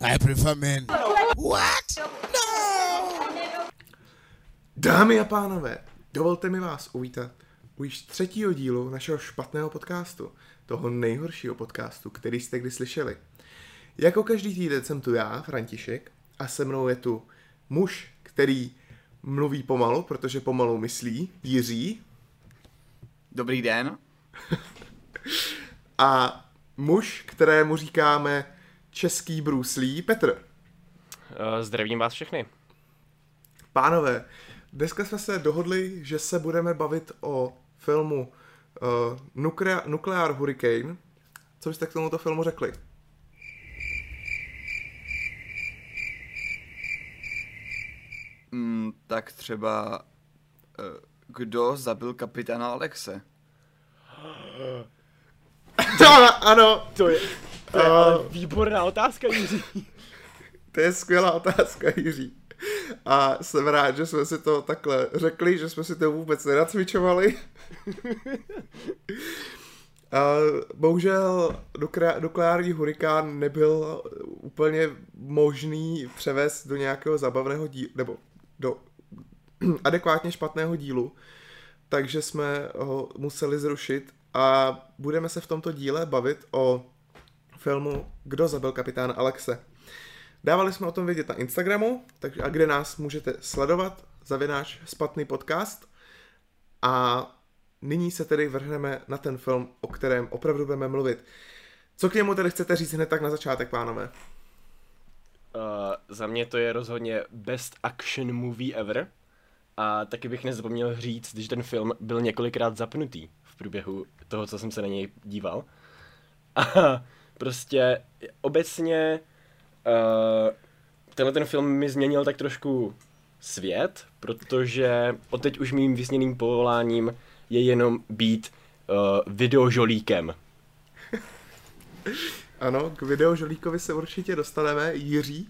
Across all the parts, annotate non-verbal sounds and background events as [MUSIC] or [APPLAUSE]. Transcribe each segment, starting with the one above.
I prefer men. What? No! Dámy a pánové, dovolte mi vás uvítat u již třetího dílu našeho špatného podcastu, toho nejhoršího podcastu, který jste kdy slyšeli. Jako každý týden jsem tu já, František, a se mnou je tu muž, který mluví pomalu, protože pomalu myslí, Jiří, Dobrý den. [LAUGHS] a muž, kterému říkáme český Bruce Lee, Petr. Eh, Zdravím vás všechny. Pánové, dneska jsme se dohodli, že se budeme bavit o filmu uh, Nuclear, Nuclear Hurricane. Co byste k tomuto filmu řekli? Mm, tak třeba, eh, kdo zabil kapitána Alexe? To, [LAUGHS] ano, To je, to je ale výborná otázka, Jiří. to je skvělá otázka, Jiří. A jsem rád, že jsme si to takhle řekli, že jsme si to vůbec nenacvičovali. A bohužel nukle- nukleární hurikán nebyl úplně možný převést do nějakého zabavného dílu, nebo do [CLEARS THROAT] adekvátně špatného dílu, takže jsme ho museli zrušit a budeme se v tomto díle bavit o filmu Kdo zabil kapitána Alexe. Dávali jsme o tom vědět na Instagramu, takže a kde nás můžete sledovat, zavináč Spatný podcast. A nyní se tedy vrhneme na ten film, o kterém opravdu budeme mluvit. Co k němu tedy chcete říct hned tak na začátek, pánové? Uh, za mě to je rozhodně best action movie ever. A taky bych nezapomněl říct, že ten film byl několikrát zapnutý v průběhu toho, co jsem se na něj díval. [LAUGHS] A prostě obecně uh, tenhle ten film mi změnil tak trošku svět, protože od teď už mým vysněným povoláním je jenom být uh, videožolíkem. [LAUGHS] Ano, k videu Žolíkovi se určitě dostaneme. Jiří?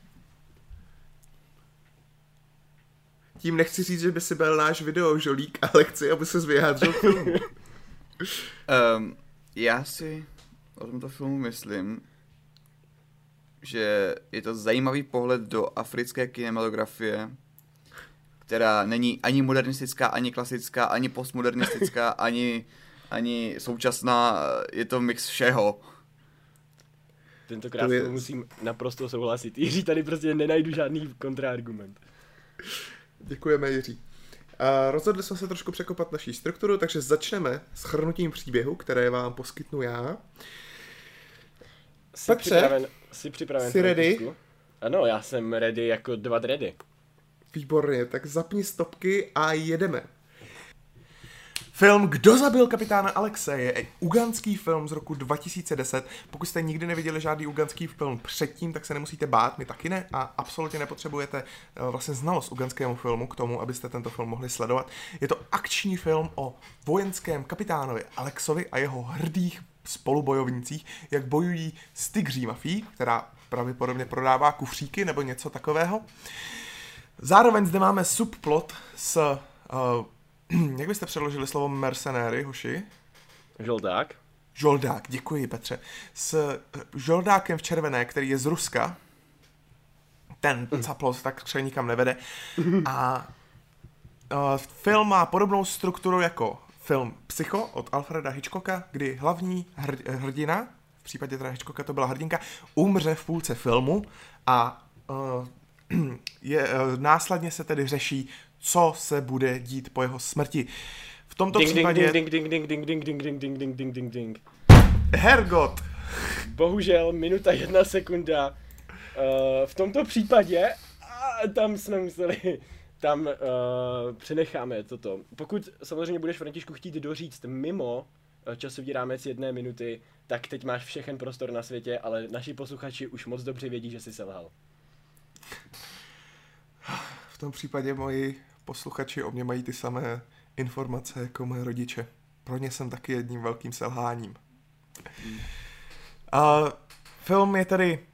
Tím nechci říct, že by si byl náš video Žolík, [LAUGHS] ale chci, aby se vyjádřil filmu. Um, [LAUGHS] já si o tomto filmu myslím, že je to zajímavý pohled do africké kinematografie, která není ani modernistická, ani klasická, ani postmodernistická, [LAUGHS] ani, ani současná, je to mix všeho. Tentokrát To je... je- musím naprosto souhlasit. Jiří tady prostě nenajdu žádný kontraargument. Děkujeme, Jiří. A rozhodli jsme se trošku překopat naší strukturu, takže začneme s chrnutím příběhu, které vám poskytnu já. Jsi Petře, připraven? Jsi připraven? jsi ready? Ano, já jsem ready jako dva ready. Výborně, tak zapni stopky a jedeme. Film Kdo zabil kapitána Alexe je ugandský film z roku 2010. Pokud jste nikdy neviděli žádný ugandský film předtím, tak se nemusíte bát, my taky ne a absolutně nepotřebujete eh, vlastně znalost ugandskému filmu k tomu, abyste tento film mohli sledovat. Je to akční film o vojenském kapitánovi Alexovi a jeho hrdých spolubojovnících, jak bojují s tygří mafií, která pravděpodobně prodává kufříky nebo něco takového. Zároveň zde máme subplot s... Uh, [CLEARS THROAT] jak byste přeložili slovo mercenéry, hoši? Žoldák? Žoldák, děkuji Petře. S eh, žoldákem v červené, který je z Ruska. Ten caplot tak třeba nikam nevede. A uh, film má podobnou strukturu jako film Psycho od Alfreda Hitchcocka, kdy hlavní hr- hrdina, v případě teda Hitchcocka to byla hrdinka, umře v půlce filmu a uh, je, uh, následně se tedy řeší, co se bude dít po jeho smrti. V tomto Ding, ding, případě... ding, ding, ding, ding, ding, ding, ding, ding, ding, ding, ding, ding. Hergot! Bohužel, minuta jedna sekunda. Uh, v tomto případě, a tam jsme museli, tam uh, přenecháme toto. Pokud samozřejmě budeš Františku chtít doříct mimo eh, časový rámec jedné minuty, tak teď máš všechen prostor na světě, ale naši posluchači už moc dobře vědí, že jsi selhal. V tom případě moji posluchači o mě mají ty samé informace jako moje rodiče. Pro ně jsem taky jedním velkým selháním. A film je tedy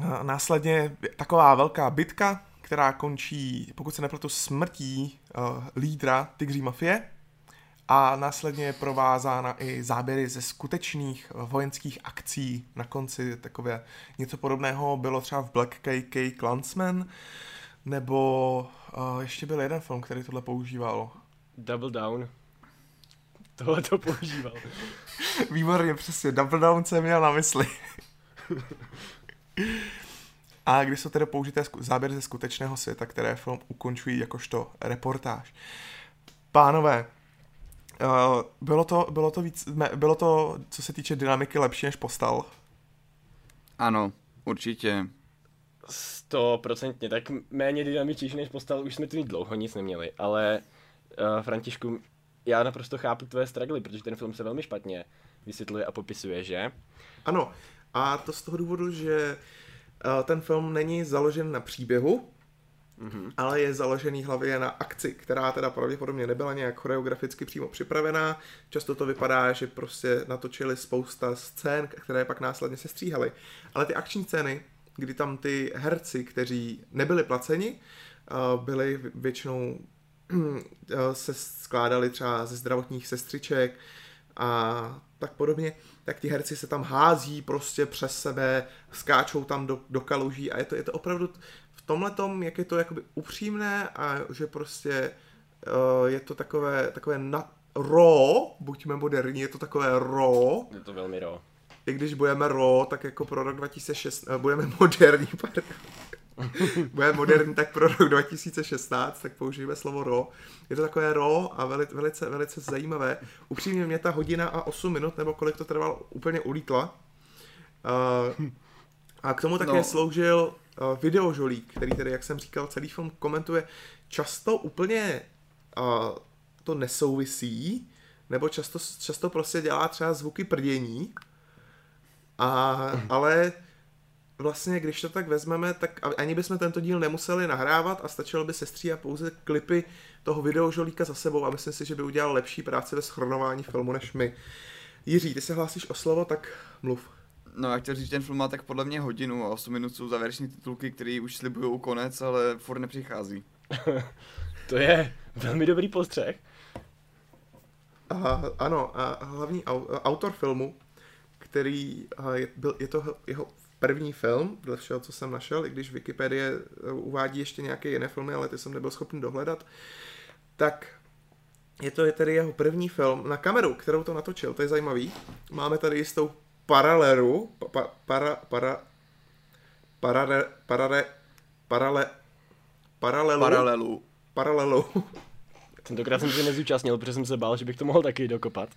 a, následně taková velká bitka, která končí, pokud se nepletu, smrtí uh, lídra Tigří mafie. a následně je provázána i záběry ze skutečných vojenských akcí. Na konci takové něco podobného bylo třeba v Black KK Clansman, nebo uh, ještě byl jeden film, který tohle používal. Double Down. Tohle to používal. [LAUGHS] Výborně, přesně. Double Down jsem měl na mysli. [LAUGHS] A když jsou tedy použité záběry ze skutečného světa, které film ukončují jakožto reportáž. Pánové, uh, bylo to, bylo to víc, bylo to, co se týče dynamiky, lepší než postal? Ano, určitě. Stoprocentně, tak méně dynamičtější než postal, už jsme tu mít dlouho nic neměli, ale uh, Františku, já naprosto chápu tvoje stragly, protože ten film se velmi špatně vysvětluje a popisuje, že? Ano, a to z toho důvodu, že uh, ten film není založen na příběhu, mm-hmm. ale je založený hlavně na akci, která teda pravděpodobně nebyla nějak choreograficky přímo připravená. Často to vypadá, že prostě natočili spousta scén, které pak následně se stříhaly. Ale ty akční scény, kdy tam ty herci, kteří nebyli placeni, uh, byli většinou [CLEARS THROAT] se skládali třeba ze zdravotních sestřiček a tak podobně, tak ti herci se tam hází prostě přes sebe, skáčou tam do, do kaluží a je to, je to opravdu v tomhle tom, jak je to jakoby upřímné a že prostě uh, je to takové, takové na, raw, buďme moderní, je to takové raw. Je to velmi raw. I když budeme raw, tak jako pro rok 2006, uh, budeme [LAUGHS] moderní, pardon. [LAUGHS] bude moderní, tak pro rok 2016, tak použijeme slovo ro. Je to takové ro a velice, velice, velice zajímavé. Upřímně mě ta hodina a 8 minut, nebo kolik to trvalo, úplně ulítla. Uh, a k tomu také no. sloužil uh, videožolík, který tedy, jak jsem říkal, celý film komentuje často úplně uh, to nesouvisí, nebo často, často prostě dělá třeba zvuky prdění, a, ale vlastně, když to tak vezmeme, tak ani bychom tento díl nemuseli nahrávat a stačilo by se stříhat pouze klipy toho videožolíka za sebou a myslím si, že by udělal lepší práci ve schronování filmu než my. Jiří, ty se hlásíš o slovo, tak mluv. No já chtěl říct, ten film má tak podle mě hodinu a 8 minut jsou závěreční titulky, které už slibují konec, ale furt nepřichází. [LAUGHS] to je velmi dobrý postřeh. A, ano, a hlavní autor filmu, který je, byl, je to jeho první film, dle všeho, co jsem našel, i když Wikipedie eh, uvádí ještě nějaké jiné filmy, ale ty jsem nebyl schopný dohledat, tak je to je tedy jeho první film na kameru, kterou to natočil, to je zajímavý. Máme tady jistou paralelu, pa, para, para, parare, parare, parale, paralelu, paralelu, paralelu. [LAUGHS] Tentokrát jsem se nezúčastnil, protože jsem se bál, že bych to mohl taky dokopat.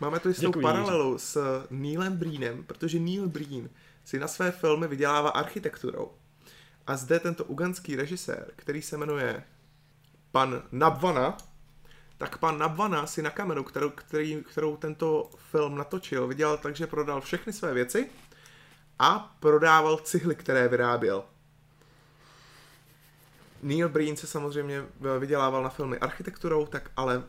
Máme tu jistou Děkuji, paralelu s Neilem Breenem, protože Neil Breen si na své filmy vydělává architekturou. A zde tento uganský režisér, který se jmenuje pan Nabvana, tak pan Nabvana si na kameru, kterou, který, kterou tento film natočil, vydělal tak, že prodal všechny své věci a prodával cihly, které vyráběl. Neil Breen se samozřejmě vydělával na filmy architekturou, tak ale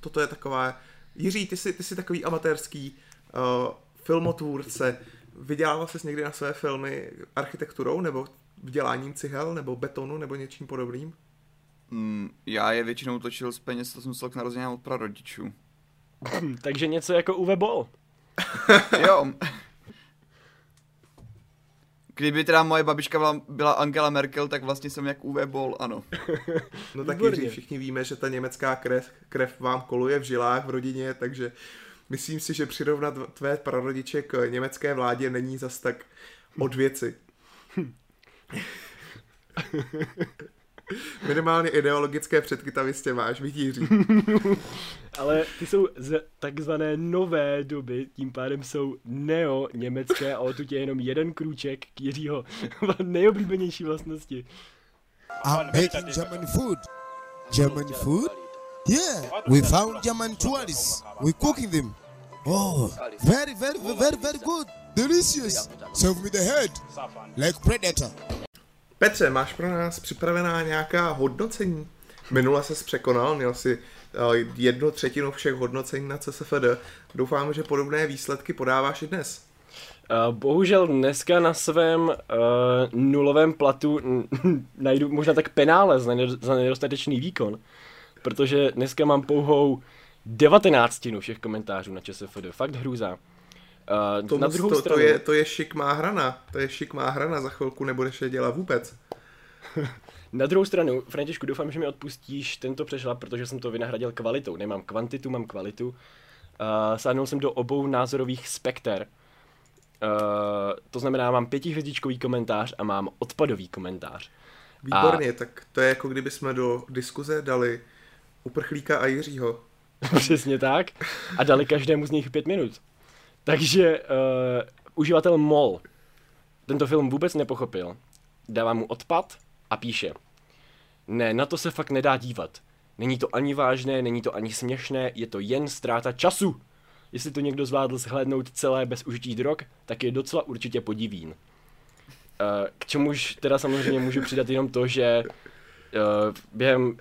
toto je taková... Jiří, ty jsi, ty jsi takový amatérský uh, filmotvůrce, Vydělával jsi někdy na své filmy architekturou nebo vděláním cihel nebo betonu nebo něčím podobným? Mm, já je většinou točil z peněz, to jsem musel k narozeninám od prarodičů. Takže něco jako Uwe Boll. [LAUGHS] jo. Kdyby teda moje babička byla, byla Angela Merkel, tak vlastně jsem jak Uwe Boll, ano. No tak Jiří, všichni víme, že ta německá krev, krev vám koluje v žilách v rodině, takže myslím si, že přirovnat tvé prarodiče k německé vládě není zas tak od věci. [LAUGHS] Minimálně ideologické předky tam jistě máš, vidíří. [LAUGHS] Ale ty jsou z takzvané nové doby, tím pádem jsou neo-německé a odtud je jenom jeden krůček k Jiřího [LAUGHS] nejoblíbenější vlastnosti. I'm making German food. German food? Yeah, we found German tourists. We're cooking them. Oh, very, very, very, very good. Delicious. Serve me the head. Like predator. Petře, máš pro nás připravená nějaká hodnocení? Minule se překonal, měl si uh, jednu třetinu všech hodnocení na CSFD. Doufám, že podobné výsledky podáváš i dnes. Uh, bohužel dneska na svém uh, nulovém platu [LAUGHS] najdu možná tak penále za, za nedostatečný výkon, protože dneska mám pouhou devatenáctinu všech komentářů na ČSFD. Fakt hrůza. Uh, to, na druhou to, stranu, to, je, to je šik má hrana. To je šik má hrana. Za chvilku nebudeš je dělat vůbec. [LAUGHS] na druhou stranu, Františku, doufám, že mi odpustíš tento přešlap, protože jsem to vynahradil kvalitou. Nemám kvantitu, mám kvalitu. Uh, sáhnul jsem do obou názorových spekter. Uh, to znamená, mám pětihvězdičkový komentář a mám odpadový komentář. Výborně, a... tak to je jako kdyby jsme do diskuze dali uprchlíka a Jiřího. [LAUGHS] Přesně tak. A dali každému z nich pět minut. Takže uh, uživatel MOL tento film vůbec nepochopil. Dává mu odpad a píše. Ne, na to se fakt nedá dívat. Není to ani vážné, není to ani směšné, je to jen ztráta času. Jestli to někdo zvládl shlédnout celé bez užití drog, tak je docela určitě podivín. Eh, k čemuž teda samozřejmě můžu přidat jenom to, že eh, během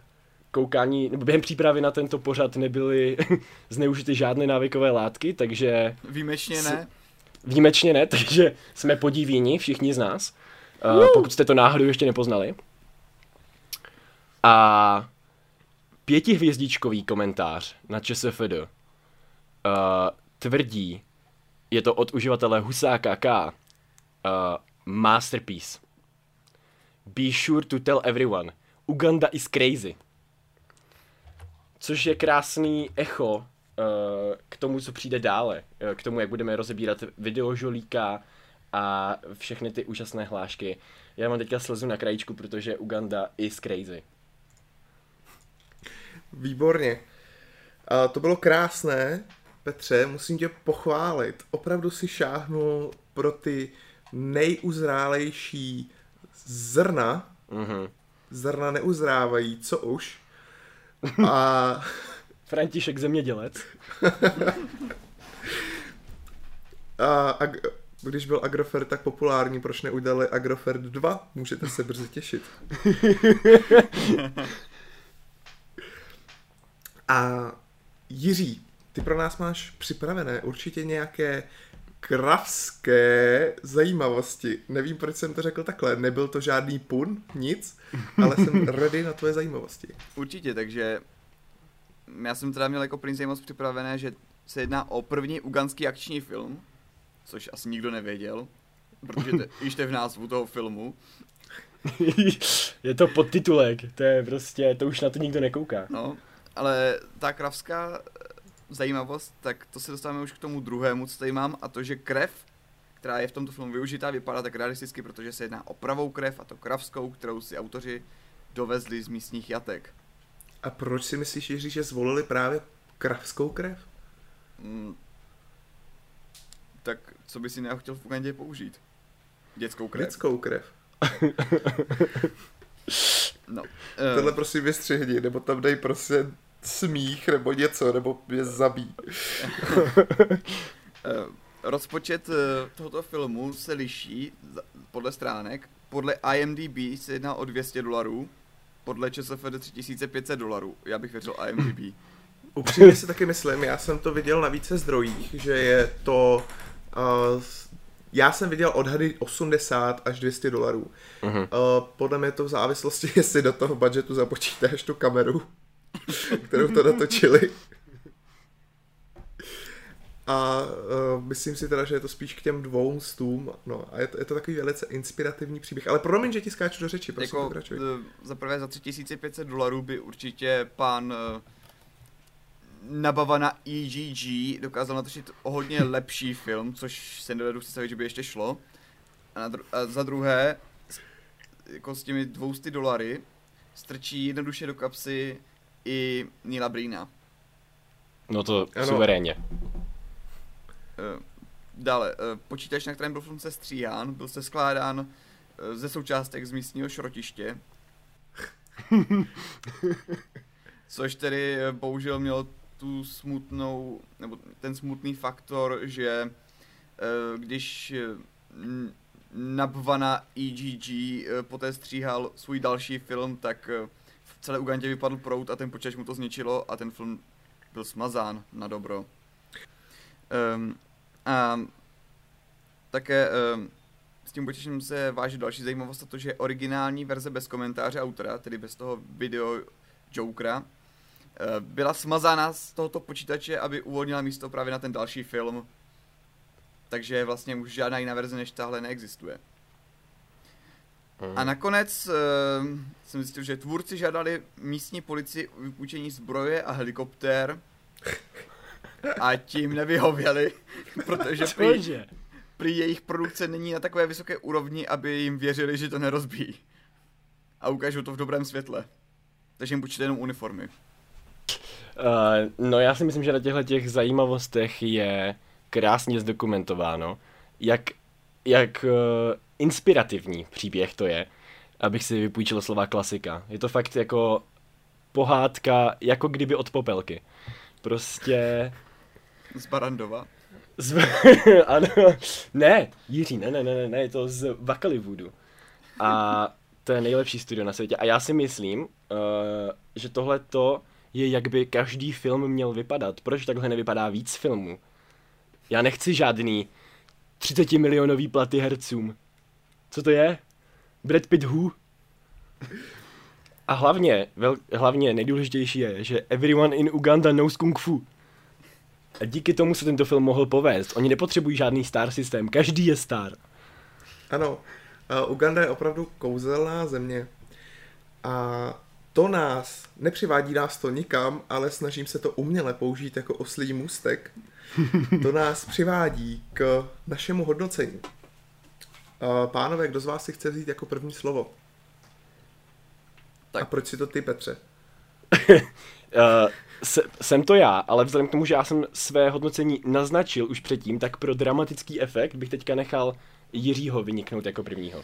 koukání, nebo během přípravy na tento pořad nebyly [LAUGHS] zneužity žádné návykové látky, takže... Výjimečně ne. Výjimečně ne, [LAUGHS] takže jsme podivíni, všichni z nás, uh, pokud jste to náhodou ještě nepoznali. A pětihvězdičkový komentář na ČSFD uh, tvrdí, je to od uživatele Husáka K, uh, masterpiece. Be sure to tell everyone. Uganda is crazy. Což je krásný echo uh, k tomu, co přijde dále. Uh, k tomu, jak budeme rozebírat videožolíka a všechny ty úžasné hlášky. Já mám teďka slzu na krajičku, protože Uganda is crazy. Výborně. A to bylo krásné, Petře, musím tě pochválit. Opravdu si šáhnul pro ty nejuzrálejší zrna. Mm-hmm. Zrna neuzrávají, co už. A... František zemědělec. [LAUGHS] a, a když byl Agrofert tak populární, proč neudělali Agrofert 2? Můžete se brzy těšit. [LAUGHS] a Jiří, ty pro nás máš připravené určitě nějaké kravské zajímavosti. Nevím, proč jsem to řekl takhle. Nebyl to žádný pun, nic, ale jsem [LAUGHS] ready na tvoje zajímavosti. Určitě, takže já jsem teda měl jako první zajímavost připravené, že se jedná o první uganský akční film, což asi nikdo nevěděl, protože to, [LAUGHS] již to je v názvu toho filmu. [LAUGHS] je to podtitulek, to je prostě, to už na to nikdo nekouká. No, ale ta kravská zajímavost, tak to se dostáváme už k tomu druhému, co tady mám, a to, že krev, která je v tomto filmu využitá, vypadá tak realisticky, protože se jedná o pravou krev, a to kravskou, kterou si autoři dovezli z místních jatek. A proč si myslíš, Jiří, že zvolili právě kravskou krev? Mm, tak co by si chtěl v Ugandě použít? Dětskou krev. Dětskou krev. [LAUGHS] no. Tohle prosím vystřihni, nebo tam dej prostě smích nebo něco, nebo mě zabí. [LAUGHS] Eh, rozpočet eh, tohoto filmu se liší podle stránek. Podle IMDb se jedná o 200 dolarů, podle ČSFD 3500 dolarů. Já bych věřil IMDb. [LAUGHS] Upřímně si taky myslím, já jsem to viděl na více zdrojích, že je to... Uh, já jsem viděl odhady 80 až 200 dolarů. Uh-huh. Uh, podle mě to v závislosti, [LAUGHS] jestli do toho budgetu započítáš tu kameru [LAUGHS] kterou to natočili. A uh, myslím si teda, že je to spíš k těm dvou stům. No a je to, je to takový velice inspirativní příběh. Ale promiň, že ti skáču do řeči, prosím, jako, pokračuj. Za prvé za 3500 dolarů by určitě pan uh, Nabava na EGG dokázal natočit o hodně lepší film, což se nedovedu představit, že by ještě šlo. A, na dru- a za druhé, jako s těmi 200 dolary, strčí jednoduše do kapsy i Nila Brina. No to ano. suverénně. Eh, dále, eh, počítač, na kterém byl film sestříhán, byl se skládán eh, ze součástek z místního šrotiště. Což tedy bohužel mělo tu smutnou, nebo ten smutný faktor, že když Nabvana EGG poté stříhal svůj další film, tak celé Ugandě vypadl prout a ten počítač mu to zničilo a ten film byl smazán na dobro. Um, a také um, s tím počítačem se váží další zajímavost, a to, že originální verze bez komentáře autora, tedy bez toho video Jokera, byla smazána z tohoto počítače, aby uvolnila místo právě na ten další film. Takže vlastně už žádná jiná verze než tahle neexistuje. Mhm. A nakonec uh, jsem zjistil, že tvůrci žádali místní policii o vypůjčení zbroje a helikoptér a tím nevyhověli, [LAUGHS] protože prý, prý jejich produkce není na takové vysoké úrovni, aby jim věřili, že to nerozbíjí. A ukážou to v dobrém světle. Takže jim počítají jenom uniformy. Uh, no já si myslím, že na těchto těch zajímavostech je krásně zdokumentováno, jak, jak uh, inspirativní příběh to je, abych si vypůjčil slova klasika. Je to fakt jako pohádka, jako kdyby od popelky. Prostě... Z Barandova. Z... [LAUGHS] ano, ne, Jiří, ne, ne, ne, ne, ne, je to z Vakalivoodu. A to je nejlepší studio na světě. A já si myslím, uh, že tohle to je, jak by každý film měl vypadat. Proč takhle nevypadá víc filmů? Já nechci žádný 30 milionový platy hercům. Co to je? Brad Pitt who? A hlavně, vel, hlavně nejdůležitější je, že everyone in Uganda knows kung fu. A díky tomu se tento film mohl povést. Oni nepotřebují žádný star systém, každý je star. Ano, uh, Uganda je opravdu kouzelná země. A to nás, nepřivádí nás to nikam, ale snažím se to uměle použít jako oslý můstek. To nás přivádí k našemu hodnocení. Uh, pánové, kdo z vás si chce vzít jako první slovo? Tak. Tak. A proč si to ty, Petře? Uh, [LAUGHS] se, jsem to já, ale vzhledem k tomu, že já jsem své hodnocení naznačil už předtím, tak pro dramatický efekt bych teďka nechal Jiřího vyniknout jako prvního.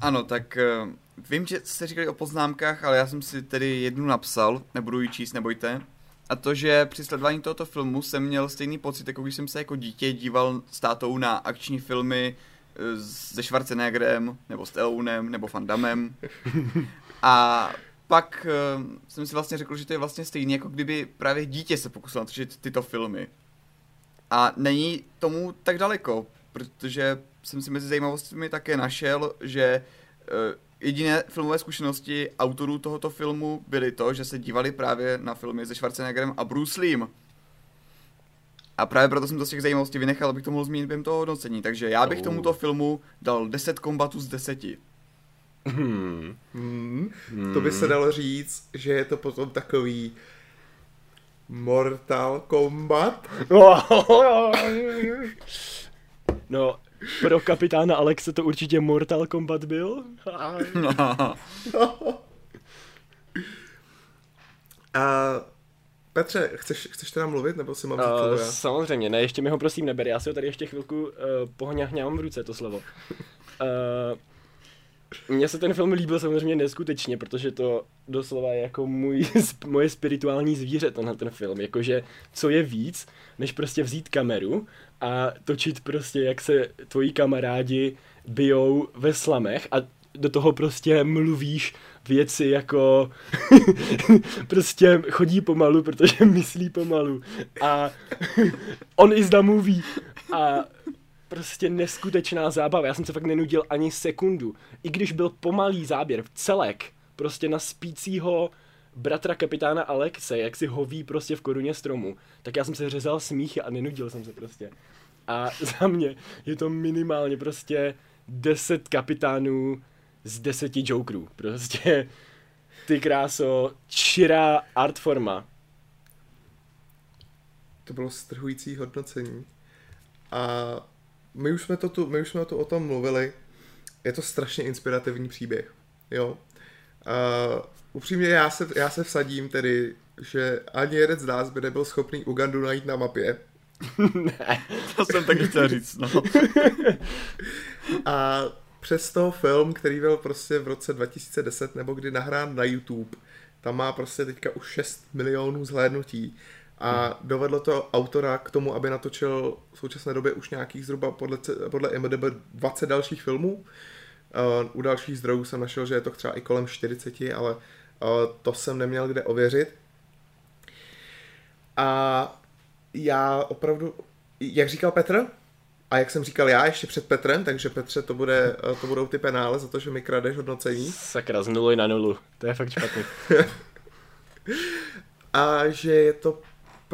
Ano, tak uh, vím, že jste říkali o poznámkách, ale já jsem si tedy jednu napsal, nebudu ji číst, nebojte. A to, že při sledování tohoto filmu jsem měl stejný pocit, jako když jsem se jako dítě díval s tátou na akční filmy eh, se Schwarzeneggerem, nebo s Stallonem, nebo Van Dammem. A pak uh, jsem si vlastně řekl, že to je vlastně stejný, jako kdyby právě dítě se pokusilo natočit tyto filmy. A není tomu tak daleko, protože jsem si mezi zajímavostmi také našel, že uh, jediné filmové zkušenosti autorů tohoto filmu byly to, že se dívali právě na filmy se Schwarzeneggerem a Bruce Leem. A právě proto jsem to z těch zajímavostí vynechal, abych to mohl zmínit během toho hodnocení. Takže já bych Oh. tomuto filmu dal 10 kombatů z 10. Hmm. Hmm, to by se dalo říct, že je to potom takový Mortal Kombat. [LAUGHS] No, pro kapitána Alexe to určitě Mortal Kombat byl. A Petře, chceš, chceš teda mluvit, nebo si mám říct slovo Uh, já? samozřejmě, ne, ještě mi ho prosím neber, já si ho tady ještě chvilku uh, pohňahňám v ruce, to slovo. Uh, mně se ten film líbil samozřejmě neskutečně, protože to doslova je jako můj, [LAUGHS] moje spirituální zvíře, tenhle ten film. Jakože, co je víc, než prostě vzít kameru a točit prostě, jak se tvoji kamarádi bijou ve slamech a do toho prostě mluvíš věci jako [LAUGHS] prostě chodí pomalu, protože [LAUGHS] myslí pomalu a on is the movie a prostě neskutečná zábava. Já jsem se fakt nenudil ani sekundu. I když byl pomalý záběr celek, prostě na spícího bratra kapitána Alexe, jak si hoví prostě v koruně stromu, tak já jsem se řezal smíchy a nenudil jsem se prostě. A [LAUGHS] za mě je to minimálně prostě 10 kapitánů z 10 jokerů. Prostě ty kráso, čirá artforma. To bylo strhující hodnocení. A my už jsme to tu, my už jsme to o tom mluvili. Je to strašně inspirativní příběh. Jo. Uh, upřímně já se, já se vsadím tedy, že ani jeden z nás by nebyl schopný Ugandu najít na mapě. [LAUGHS] To jsem taky chtěl říct, no. [LAUGHS] A přesto film, který byl prostě v roce 2010 nebo kdy nahrán na YouTube, tam má prostě teďka už 6 milionů zhlédnutí a dovedlo to autora k tomu, aby natočil v současné době už nějakých zhruba podle, podle IMDb 20 dalších filmů. Uh, u dalších zdrojů jsem našel, že je to třeba i kolem 40, ale uh, to jsem neměl kde ověřit. A já opravdu, jak říkal Petr, A jak jsem říkal já ještě před Petrem, takže Petře to, bude, to budou ty penále za to, že mi kradeš hodnocení. Sakra, z nuly na nulu. To je fakt špatný. [LAUGHS] a že je to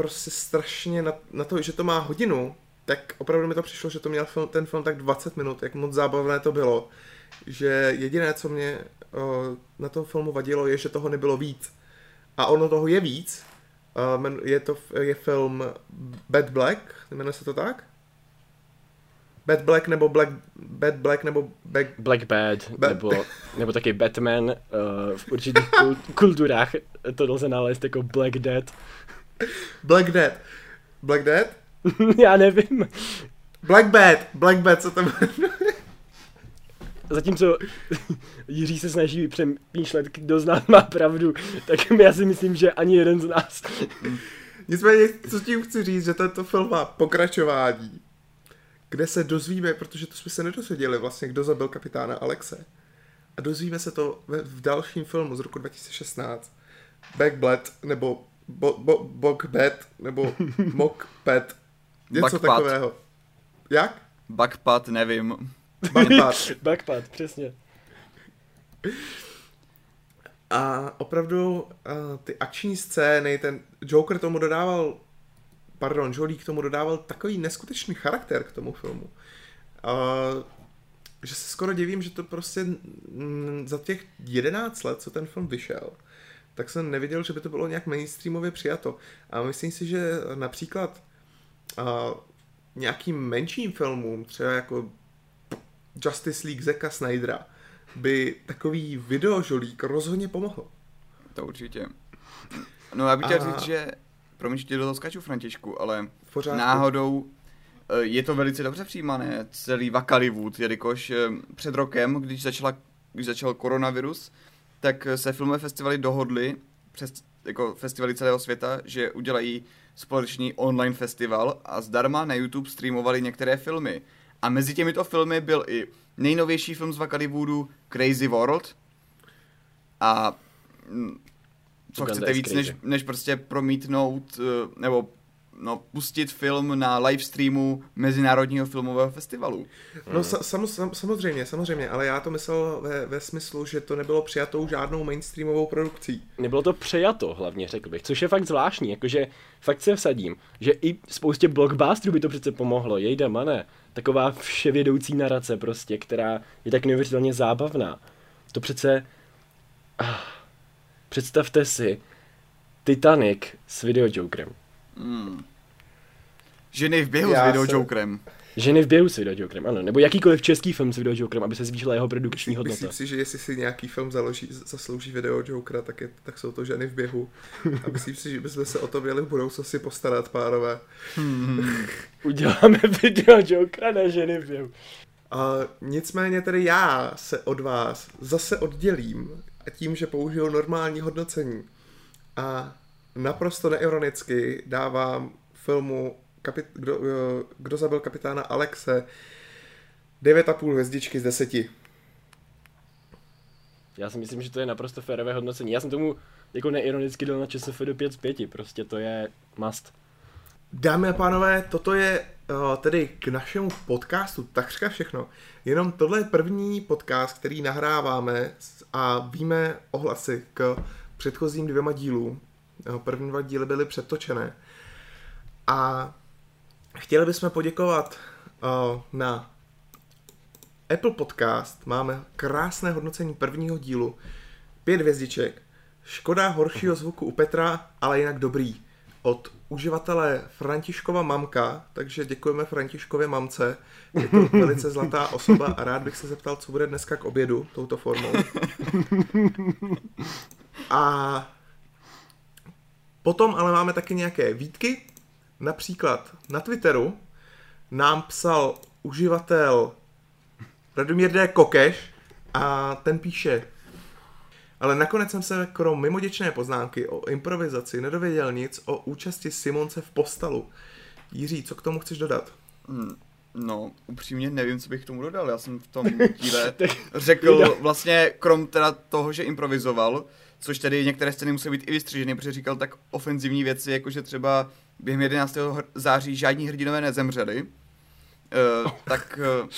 prostě strašně na, na to, že to má hodinu, tak opravdu mi to přišlo, že to měl film, ten film tak 20 minut, jak moc zábavné to bylo. Že jediné, co mě uh, na tom filmu vadilo, je, že toho nebylo víc. A ono toho je víc. Je to je film Bad Black, jmenuje se to tak? Bad Black nebo Black, Bad Black nebo Black... Black Bad, Bad. Nebo, nebo taky Batman uh, v určitých [LAUGHS] kulturách to lze nalézt jako Black Dead. Black Dead. Black Dead? [LAUGHS] Já nevím. Black Bad, Black Bad, co tam [LAUGHS] Zatímco Jiří se snaží přemýšlet, kdo z nás má pravdu, tak já si myslím, že ani jeden z nás. Nicméně, co tím chci říct, že tento film má pokračování, kde se dozvíme, protože to jsme se nedozvěděli vlastně, kdo zabil kapitána Alexe. A dozvíme se to v dalším filmu z roku 2016. Backblad, nebo bo, bo, Bogbad, nebo [LAUGHS] Mockpad. Něco Backpad. takového. Jak? Backpad, nevím. Backpad. [LAUGHS] Backpad, přesně. A opravdu uh, ty akční scény, ten Joker tomu dodával, pardon, Jolie k tomu dodával takový neskutečný charakter k tomu filmu. Uh, že se skoro divím, že to prostě m, za těch 11 let, co ten film vyšel, tak jsem neviděl, že by to bylo nějak mainstreamově přijato. A myslím si, že například uh, nějakým menším filmům, třeba jako Justice League Zeka Snydera, by takový videožolík rozhodně pomohl. To určitě. No já bych chtěl říct, že promiň, že tě do toho skaču, Františku, ale náhodou eh, je to velice dobře přijímané, celý Vakaliwood, jelikož eh, před rokem, když, začala, když začal koronavirus, tak se filmové festivaly dohodly přes jako festivaly celého světa, že udělají společný online festival a zdarma na YouTube streamovali některé filmy. A mezi těmito filmy byl i nejnovější film z Vakalivoodu Crazy World. A mm, co Uganda chcete víc, než, než prostě promítnout, eh, nebo no, pustit film na live streamu Mezinárodního filmového festivalu. No sa, sam, sam, samozřejmě, samozřejmě, ale já to myslel ve, ve smyslu, že to nebylo přijatou žádnou mainstreamovou produkcí. Nebylo to přijato, hlavně řekl bych, což je fakt zvláštní, jakože fakt se vsadím, že i spoustě blockbusterů by to přece pomohlo, jejda mane, taková vševědoucí narace prostě, která je tak neuvěřitelně zábavná. To přece... Ah, představte si Titanic s videojokerem. Hmm. Ženy v běhu Já s videojokerem. Ženy v běhu s videojokerem, ano. Nebo jakýkoliv český film s videojokerem, aby se zvýšila jeho produkční hodnota. Myslím si, že jestli si nějaký film založí, zaslouží videojokera, tak, je, tak jsou to ženy v běhu. A myslím si, že bychom se o to měli v budoucnosti postarat, pánové. Hmm. [LAUGHS] Uděláme videojokera na ženy v běhu. A nicméně tedy já se od vás zase oddělím a tím, že použiju normální hodnocení. A naprosto neironicky dávám filmu kapit, kdo, eh, kdo zabil kapitána Alexe 9,5 hvězdičky z 10. Já si myslím, že to je naprosto férové hodnocení. Já jsem tomu jako neironicky dal na ČSF do 5 z 5, prostě to je must. Dámy a pánové, toto je uh, tedy k našemu podcastu takřka všechno. Jenom tohle je první podcast, který nahráváme a víme ohlasy k předchozím dvěma dílům. Eh, první dva díly byly předtočené. A chtěli bychom poděkovat uh, na Apple Podcast. Máme krásné hodnocení prvního dílu. Pět hvězdiček. Škoda horšího zvuku u Petra, ale jinak dobrý. Od uživatele Františkova mamka, takže děkujeme Františkově mamce. Je to [LAUGHS] velice zlatá osoba a rád bych se zeptal, co bude dneska k obědu touto formou. [LAUGHS] A potom ale máme taky nějaké výtky, Například na Twitteru nám psal uživatel Radomír D. Kokeš a ten píše ale nakonec jsem se krom mimoděčné poznámky o improvizaci nedověděl nic o účasti Simonce v postalu. Jiří, co k tomu chceš dodat? Hmm, no, upřímně nevím, co bych k tomu dodal. Já jsem v tom [LAUGHS] díle řekl vlastně, krom teda toho, že improvizoval, což tedy některé scény musí být i vystřiženy, protože říkal tak ofenzivní věci, jako že třeba během 11. září žádní hrdinové nezemřeli, Uh, tak uh,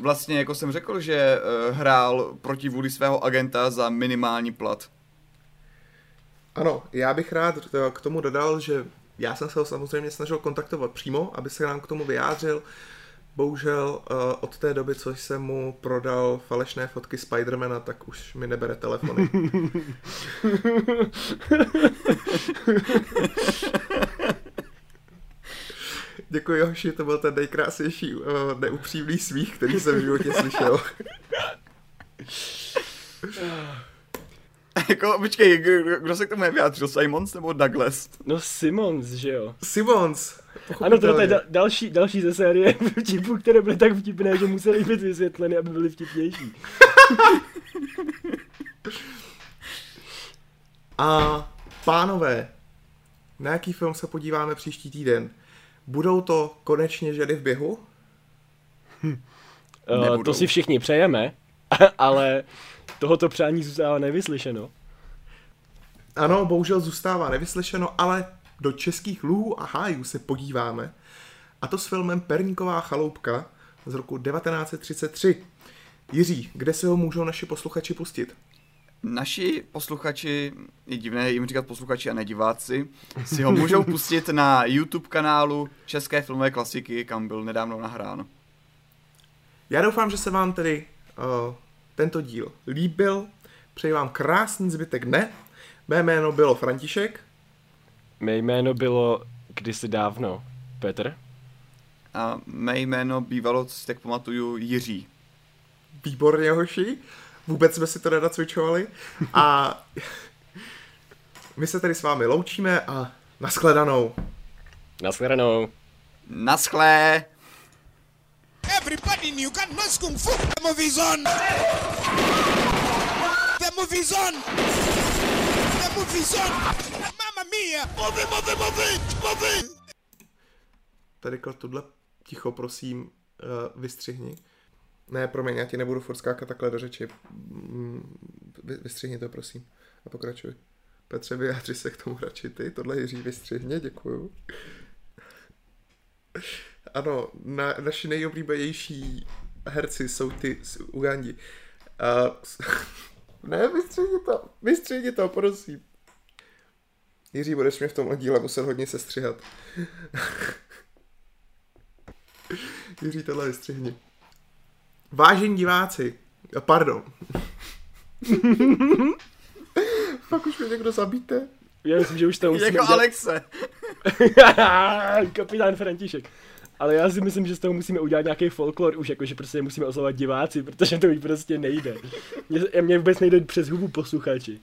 vlastně, jako jsem řekl, že uh, hrál proti vůli svého agenta za minimální plat. Ano, já bych rád k tomu dodal, že já jsem se ho samozřejmě snažil kontaktovat přímo, aby se nám k tomu vyjádřil. Bohužel od té doby, co jsem mu prodal falešné fotky Spidermana, tak už mi nebere telefony. [LAUGHS] [LAUGHS] Děkuji, hoši, to byl ten nejkrásnější uh, neupřímný svých, který jsem v životě slyšel. [LAUGHS] jako, počkej, kdo, kdo se k tomu vyjádřil, Simons nebo Douglas? No Simons, že jo. Simons. Ano, to je da- další, další ze série [LAUGHS] vtipů, které byly tak vtipné, že museli být vysvětleny, aby byly vtipnější. [LAUGHS] A pánové, na jaký film se podíváme příští týden? Budou to konečně ženy v běhu? Hm. Uh, to si všichni přejeme, [LAUGHS] ale tohoto přání zůstává nevyslyšeno. Ano, bohužel zůstává nevyslyšeno, ale do českých luhů a hájů se podíváme. A to s filmem Perníková chaloupka z roku 1933. Jiří, kde se ho můžou naši posluchači pustit? Naši posluchači, je divné jim říkat posluchači a ne diváci, si ho můžou [LAUGHS] pustit na YouTube kanálu České filmové klasiky, kam byl nedávno nahrán. Já doufám, že se vám tedy uh, tento díl líbil. Přeji vám krásný zbytek dne. Mé jméno bylo František. Mé jméno bylo kdysi dávno Petr. A mé jméno bývalo, co si tak pamatuju, Jiří. Výborně, hoši. Vůbec jsme si to nenacvičovali. A my se tady s vámi loučíme a nashledanou. Nashledanou. Naschle. Everybody in Uganda knows Kung Fu. The movie's on. The movie's on. The movie's on. Mamma mia. Movie, movie, movie, movie. Tady tohle ticho, prosím, uh, vystřihni. Ne, promiň, já ti nebudu furt skákat takhle do řeči. Mm, vy, vystřihni to, prosím. A pokračuj. Petře, vyjádři se k tomu radši ty. Tohle Jiří vystřihně, děkuju. Ano, na, naši nejoblíbenější herci jsou ty z Ugandi. Uh, [LAUGHS] ne, vystřihni to, vystřihni to, prosím. Jiří, budeš mě v tomhle díle muset hodně sestřihat. [LAUGHS] Jiří, tohle vystřihni. Vážení diváci, pardon. [LAUGHS] Fakt už mě někdo zabíte? Já myslím, že už to musíme Jako udělat... Alexe. [LAUGHS] Kapitán František. Ale já si myslím, že z toho musíme udělat nějaký folklor už, jakože prostě musíme oslovovat diváci, protože to už prostě nejde. Mě, mě vůbec nejde přes hubu posluchači.